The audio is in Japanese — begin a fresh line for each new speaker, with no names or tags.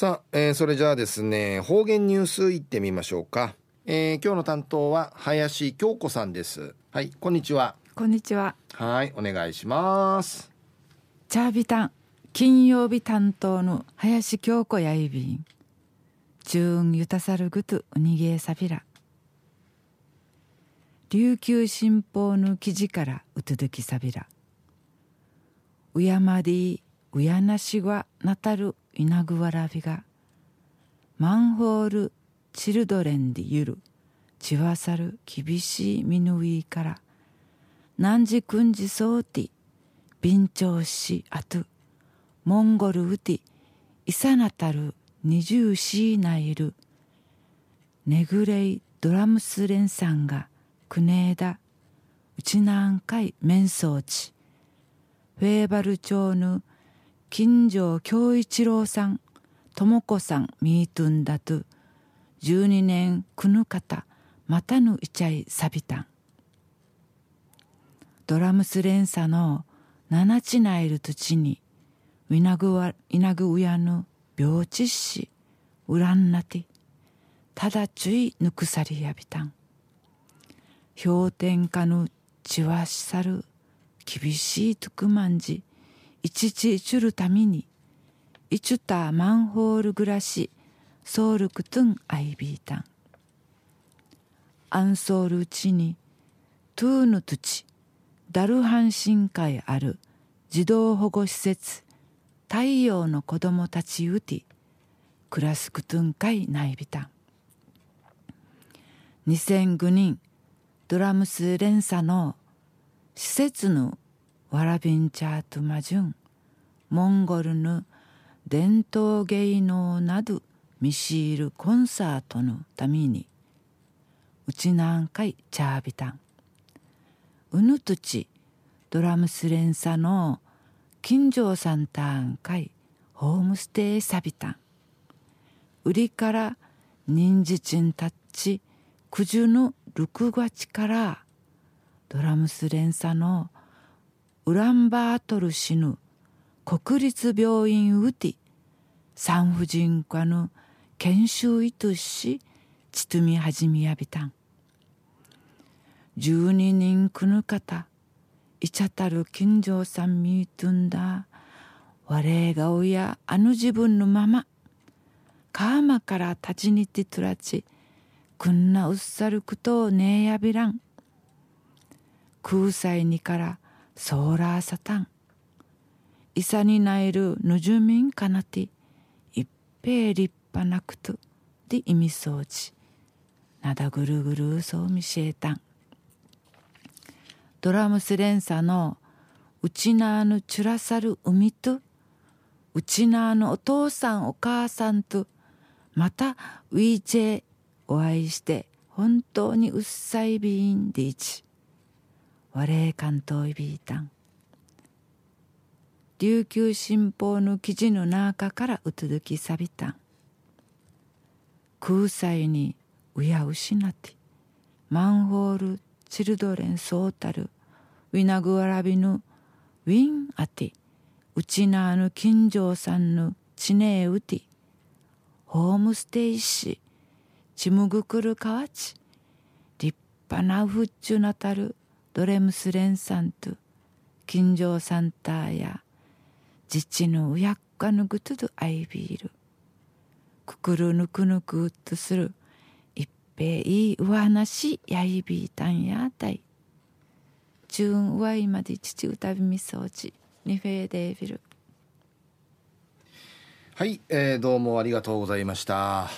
さあ、えー、それじゃあですね方言ニュースいってみましょうか、えー、今日の担当は林京子さんです。はいこんにちは。
こんにちは。
はいお願いします。
チャービタン金曜日担当の林京子やいびん。中運ゆたさるぐとうにげさびら琉球新報の記事からうつづきさびらうやまりうやなしはなたるいなぐわらびがマンホールチルドレンでゆるちわさる厳しいみぬいから何時くんじそうて便長しあとモンゴルうていさなたる二十四ないるねぐれいドラムスレンさんがくねえだうちなんかい面相地フェーバル町の金城京一郎さん智子さんミートゥンだと12年くぬかたまたぬいちゃいさびた。んドラムス連鎖の七地内る土にウィナグワイナグウヤぬ病地しウランナティただちゅいぬくさりやびたん。氷点下のちわしさる厳しいとくまんじいちちちるためにいちゅたマンホール暮らしソウルクトゥンアイビータン。アンソールうちにトゥーヌトゥチダルハン深海ある児童保護施設太陽の子供たちうてクラスクトゥンカイナイビタン。2009人ドラムス連鎖の施設のワラビンチャートマジュンモンゴルの伝統芸能など見知るコンサートのために。うちなんかいチャービタン。うぬとちドラムス連鎖の金城さんたんかいホームステイサビタン。売りから忍じちんたっち九十の6月からドラムス連鎖のウランバートル死ぬ国立病院うて産婦人科の研修医としちとみはじみやびたん。十二人くぬ方いちゃたる金城さんみーとんだ。我が親あの自分のまま。カーから立ちにてとらちくんなうっさることをねえやびらん。空才にからソーラーサタン。いさにないるぬじゅみんかなていっぺえ立派なくとで意味そうちなだぐるぐるそうみしえたん。ドラムス連鎖のうちなーぬちゅらさる海とうちなーのお父さんお母さんとまたウィーチェお会いして本当にうっさいびーんでいち我関東いびいたん。琉球新報の記事の中からうつづきさびたん。空才にうや失ってマンホールチルドレンソータルウィナグワラビヌウィンアティウチナーヌ金城さんのチネーウティホームステイシチムグクルカワチ立派なフッチュナタルドレムスレンサント金城サンターや自治のうやっかぬぐとどアイビールくくるぬくぬくっとする一平いいう話やいびいたんやたい。中うわいまで父歌びみそうちにフェーデービル
はい、えー、どうもありがとうございました。